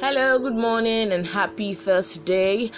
Hello, good morning, and happy Thursday.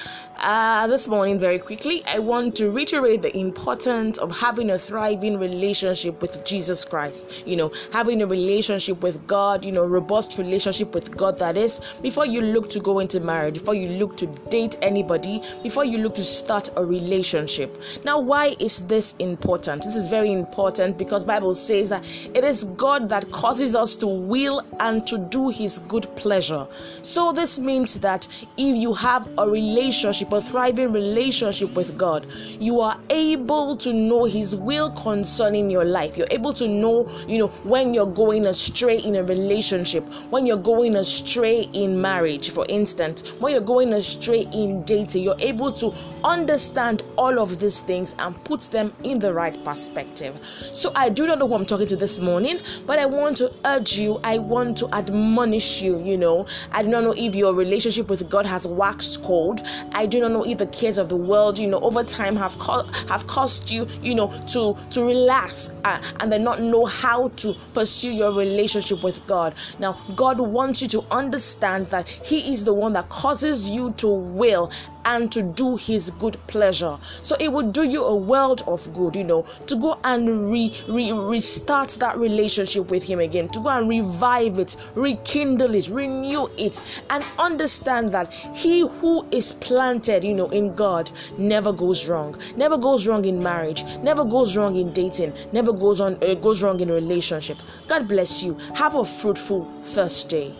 Uh, this morning, very quickly, I want to reiterate the importance of having a thriving relationship with Jesus Christ. You know, having a relationship with God, you know, robust relationship with God, that is, before you look to go into marriage, before you look to date anybody, before you look to start a relationship. Now, why is this important? This is very important because Bible says that it is God that causes us to will and to do his good pleasure. So this means that if you have a relationship, a thriving relationship with God, you are able to know His will concerning your life. You're able to know, you know, when you're going astray in a relationship, when you're going astray in marriage, for instance, when you're going astray in dating, you're able to understand all of these things and put them in the right perspective. So I do not know who I'm talking to this morning, but I want to urge you, I want to admonish you, you know. I do not know if your relationship with God has waxed cold. I do not know if the cares of the world, you know, over time have co- have caused you, you know, to to relax uh, and then not know how to pursue your relationship with God. Now, God wants you to understand that He is the one that causes you to will and to do his good pleasure. So it would do you a world of good, you know, to go and re, re, restart that relationship with him again, to go and revive it, rekindle it, renew it, and understand that he who is planted, you know, in God never goes wrong. Never goes wrong in marriage, never goes wrong in dating, never goes on uh, goes wrong in relationship. God bless you. Have a fruitful Thursday.